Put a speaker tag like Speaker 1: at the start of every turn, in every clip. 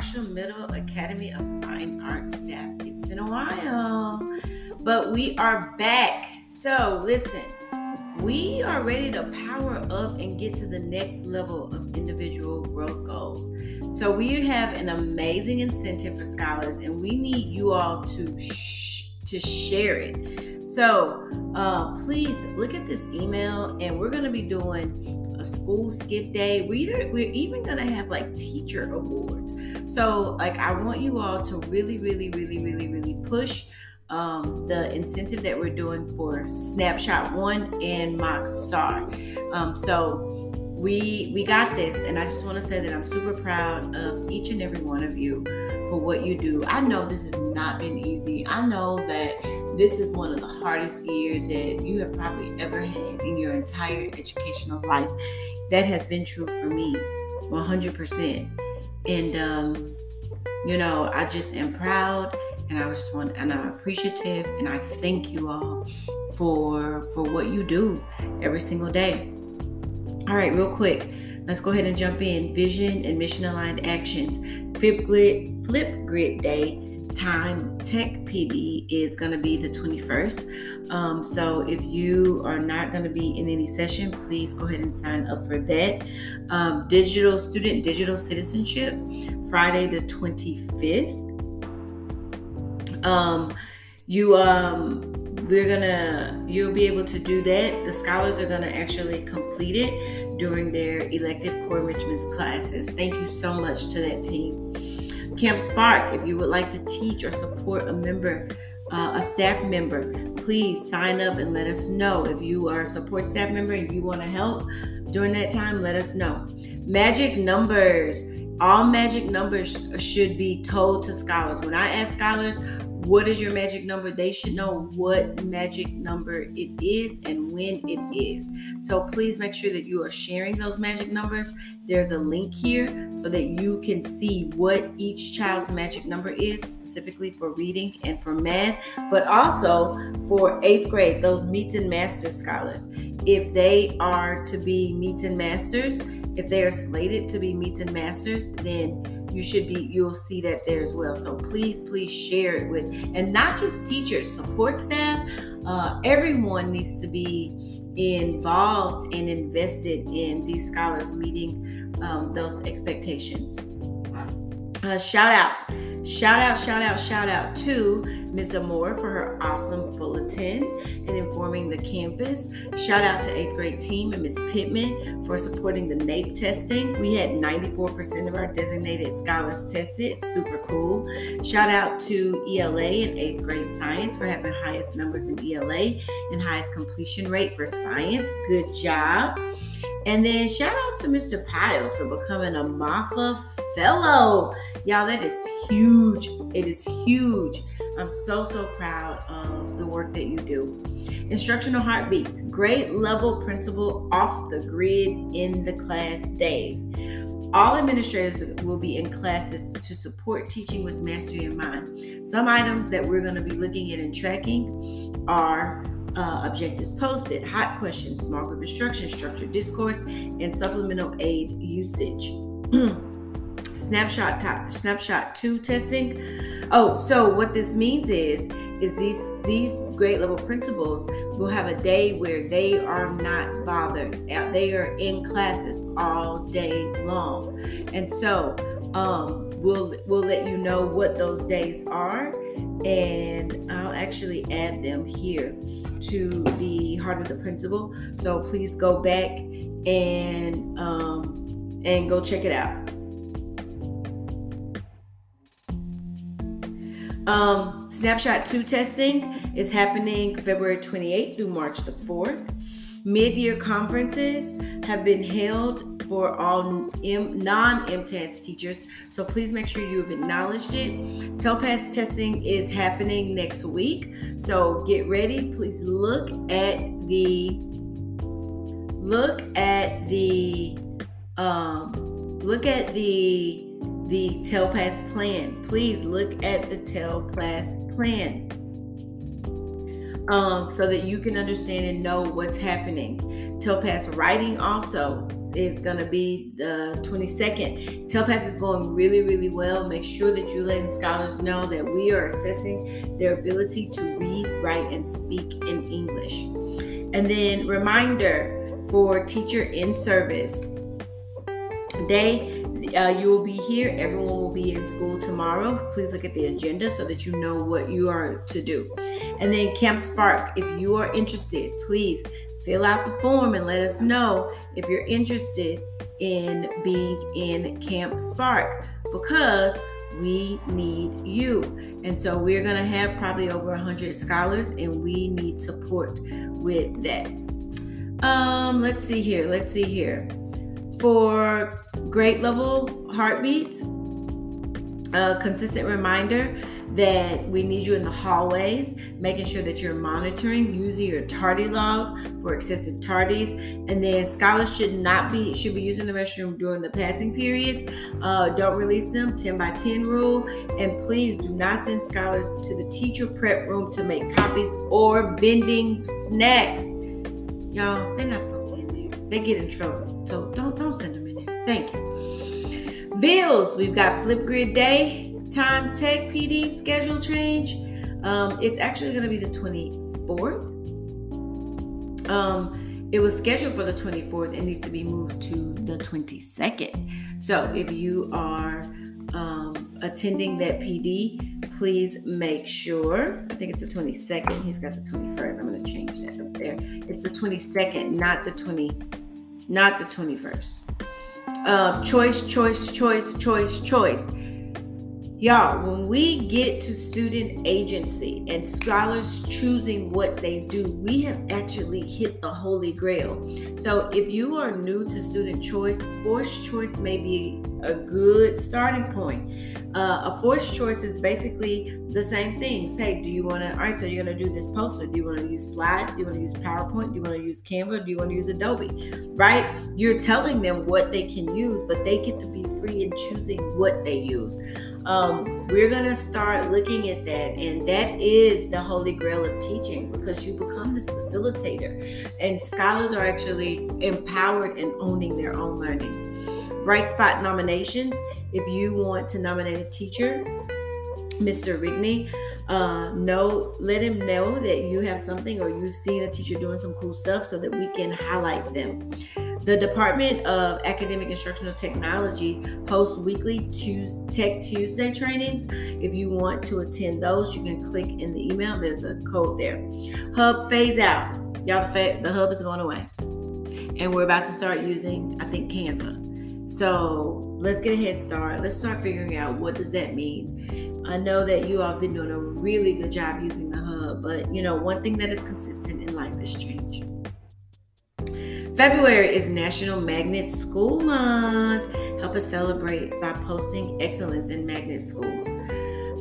Speaker 1: Marshall Middle Academy of Fine Arts staff. It's been a while, but we are back. So, listen, we are ready to power up and get to the next level of individual growth goals. So, we have an amazing incentive for scholars, and we need you all to sh- to share it. So, uh, please look at this email, and we're going to be doing a school skip day. We're, we're even going to have like teacher awards. So, like, I want you all to really, really, really, really, really push um, the incentive that we're doing for Snapshot One and Mock STAAR. Um, so, we we got this, and I just want to say that I'm super proud of each and every one of you for what you do. I know this has not been easy. I know that this is one of the hardest years that you have probably ever had in your entire educational life. That has been true for me 100%. And, um, you know, I just am proud and I just want, and I'm appreciative and I thank you all for, for what you do every single day. All right, real quick. Let's go ahead and jump in. Vision and mission aligned actions. Flipgrid, Flip Grid Day time tech pd is going to be the 21st um, so if you are not going to be in any session please go ahead and sign up for that. Um, digital student digital citizenship friday the 25th um, you um we're gonna you'll be able to do that. The scholars are gonna actually complete it during their elective core enrichment classes. Thank you so much to that team. Camp Spark, if you would like to teach or support a member, uh, a staff member, please sign up and let us know. If you are a support staff member and you want to help during that time, let us know. Magic numbers. All magic numbers should be told to scholars. When I ask scholars, what is your magic number? They should know what magic number it is and when it is. So please make sure that you are sharing those magic numbers. There's a link here so that you can see what each child's magic number is, specifically for reading and for math, but also for eighth grade, those meets and masters scholars. If they are to be meets and masters, if they are slated to be meets and masters, then you should be you'll see that there as well. So please please share it with and not just teachers support staff. Uh, everyone needs to be involved and invested in these scholars meeting um, those expectations. Uh, shout outs Shout out, shout out, shout out to Ms. Moore for her awesome bulletin and informing the campus. Shout out to 8th grade team and Ms. Pittman for supporting the NAEP testing. We had 94% of our designated scholars tested. Super cool. Shout out to ELA and 8th grade science for having highest numbers in ELA and highest completion rate for science. Good job. And then shout out to Mr. Piles for becoming a MAFA fellow. Y'all, that is huge. It is huge. I'm so, so proud of the work that you do. Instructional heartbeats, grade level principal off the grid in the class days. All administrators will be in classes to support teaching with mastery in mind. Some items that we're going to be looking at and tracking are uh, objectives posted, hot questions, small group instruction, structured discourse, and supplemental aid usage. snapshot t- snapshot two testing. Oh, so what this means is is these these grade level principals will have a day where they are not bothered. They are in classes all day long, and so um, we'll we'll let you know what those days are, and I'll actually add them here to the heart of the principal. So please go back and um, and go check it out. Um, Snapshot 2 testing is happening February 28th through March the 4th. Mid year conferences have been held for all non MTAS teachers, so please make sure you have acknowledged it. TELPAS testing is happening next week, so get ready. Please look at the look at the um, look at the the TELPAS plan. Please look at the TELPAS plan. um, so that you can understand and know what's happening. TELPAS writing also is going to be the 22nd. TELPAS is going really, really well. Make sure that you let scholars know that we are assessing their ability to read, write, and speak in English. And then reminder for teacher in service day. Uh, you will be here. Everyone will be in school tomorrow. Please look at the agenda so that you know what you are to do. And then Camp Spark, if you are interested, please fill out the form and let us know if you're interested in being in Camp Spark because we need you. And so we're going to have probably over 100 scholars and we need support with that. Um, let's see here. Let's see here. For grade level heartbeats, a consistent reminder that we need you in the hallways, making sure that you're monitoring using your tardy log for excessive tardies. And then scholars should not be should be using the restroom during the passing periods. Uh, don't release them 10 by 10 rule. And please do not send scholars to the teacher prep room to make copies or vending snacks. Y'all, they're not supposed to. They get in trouble. So don't don't send them in there. Thank you. Bills, we've got Flipgrid Day time tech PD schedule change. Um, it's actually going to be the 24th. Um, it was scheduled for the 24th. It needs to be moved to the 22nd. So if you are um, attending that PD, please make sure. I think it's the 22nd. He's got the 21st. I'm going to change that up there. It's the 22nd, not the 20, not the 21st. Uh, choice, choice, choice, choice, choice. Y'all, when we get to student agency and scholars choosing what they do, we have actually hit the holy grail. So, if you are new to student choice, forced choice may be a good starting point. Uh, a forced choice is basically the same thing. Say, do you want to, all right, so you're going to do this poster. Do you want to use slides? Do you want to use PowerPoint? Do you want to use Canva? Do you want to use Adobe? Right? You're telling them what they can use, but they get to be free in choosing what they use um, we're going to start looking at that. And that is the holy grail of teaching because you become this facilitator. And scholars are actually empowered in owning their own learning. Bright Spot nominations. If you want to nominate a teacher, Mr. Rigney, uh, know, let him know that you have something or you've seen a teacher doing some cool stuff so that we can highlight them. The Department of Academic Instructional Technology hosts weekly Tech Tuesday trainings. If you want to attend those, you can click in the email. There's a code there. Hub phase out. Y'all, the, the hub is going away. And we're about to start using, I think, Canva. So let's get a head start. Let's start figuring out what does that mean. I know that you all have been doing a really good job using the hub, but you know, one thing that is consistent in life is change. February is National Magnet School Month. Help us celebrate by posting excellence in magnet schools.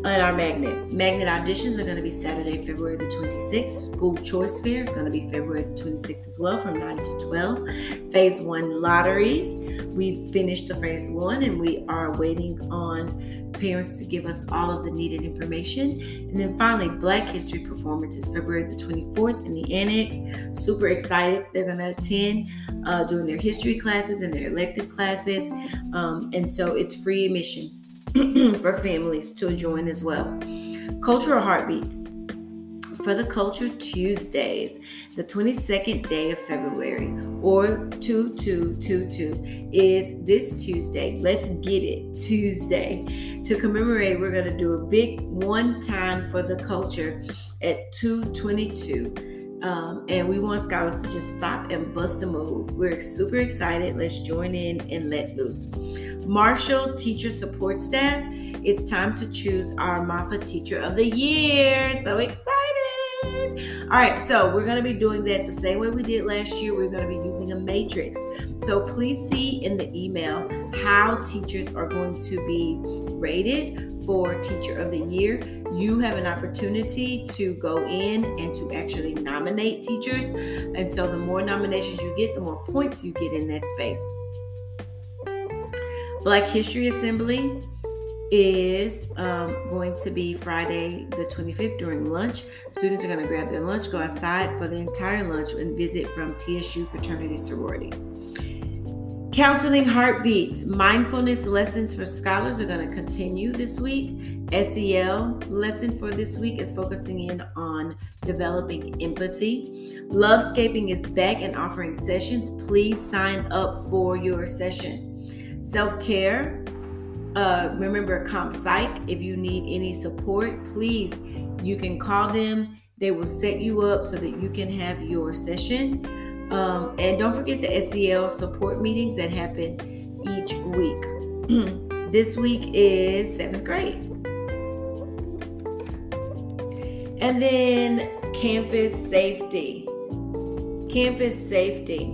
Speaker 1: On our magnet, magnet auditions are going to be Saturday, February the 26th. School choice fair is going to be February the 26th as well, from 9 to 12. Phase one lotteries. We finished the phase one and we are waiting on parents to give us all of the needed information. And then finally, Black History Performance is February the 24th in the annex. Super excited. They're going to attend uh, doing their history classes and their elective classes. Um, and so it's free admission for families to join as well. Cultural Heartbeats for the Culture Tuesdays, the 22nd day of February, or 2222, is this Tuesday. Let's get it Tuesday. To commemorate, we're going to do a big one time for the culture at 222. Um, and we want scholars to just stop and bust a move. We're super excited. Let's join in and let loose. Marshall Teacher Support Staff, it's time to choose our MAFA Teacher of the Year. So excited! All right, so we're going to be doing that the same way we did last year. We're going to be using a matrix. So please see in the email how teachers are going to be rated for Teacher of the Year. You have an opportunity to go in and to actually nominate teachers. And so the more nominations you get, the more points you get in that space. Black History Assembly is um, going to be Friday the 25th during lunch. Students are going to grab their lunch, go outside for the entire lunch, and visit from TSU Fraternity Sorority. Counseling Heartbeats. Mindfulness lessons for scholars are going to continue this week. SEL lesson for this week is focusing in on developing empathy. Lovescaping is back and offering sessions. Please sign up for your session. Self care uh, remember ComPsych. If you need any support, please, you can call them. They will set you up so that you can have your session. Um, and don't forget the SEL support meetings that happen each week. this week is seventh grade. And then campus safety. Campus safety.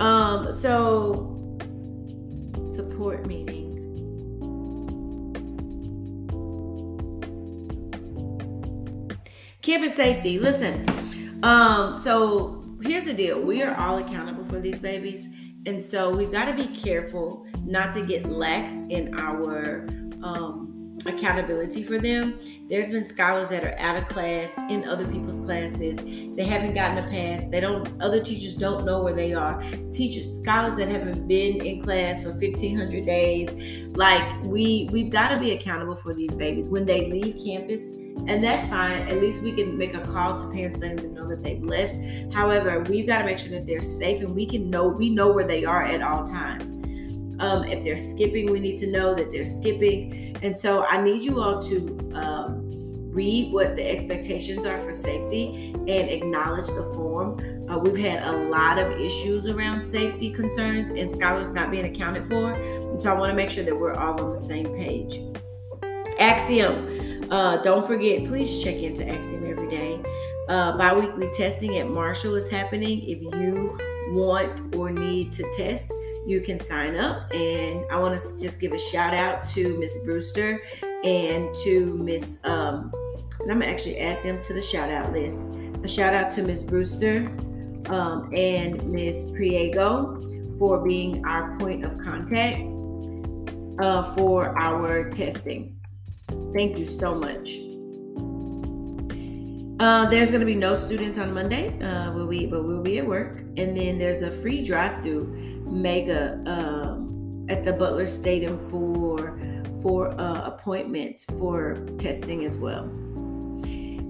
Speaker 1: Um, so support meeting. Campus safety. Listen, um, so here's the deal. We are all accountable for these babies. And so we've got to be careful not to get lax in our um, accountability for them. There's been scholars that are out of class in other people's classes. They haven't gotten a pass. They don't other teachers don't know where they are. Teachers, scholars that haven't been in class for 1500 days. Like we we've got to be accountable for these babies when they leave campus. And that's fine. At least we can make a call to parents letting them know that they've left. However, we've got to make sure that they're safe and we can know we know where they are at all times. Um, if they're skipping, we need to know that they're skipping. And so I need you all to um, read what the expectations are for safety and acknowledge the form. Uh, we've had a lot of issues around safety concerns and scholars not being accounted for. And so I want to make sure that we're all on the same page. Axiom. Uh, don't forget, please check into Axiom every day. Uh, biweekly testing at Marshall is happening. If you want or need to test, you can sign up. And I want to just give a shout out to Miss Brewster and to Miss, um, and I'm gonna actually add them to the shout out list. A shout out to Miss Brewster um, and Miss Priego for being our point of contact uh, for our testing. Thank you so much. Uh, there's going to be no students on Monday, uh, we'll be, but we'll be at work. And then there's a free drive-through mega um, at the Butler Stadium for for uh, appointments for testing as well.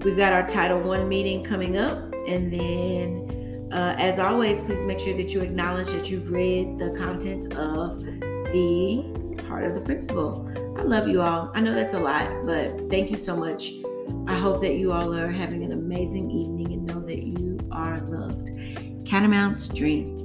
Speaker 1: We've got our Title One meeting coming up, and then, uh, as always, please make sure that you acknowledge that you've read the contents of the Heart of the Principal. I love you all. I know that's a lot, but thank you so much. I hope that you all are having an amazing evening and know that you are loved. Catamounts Dream.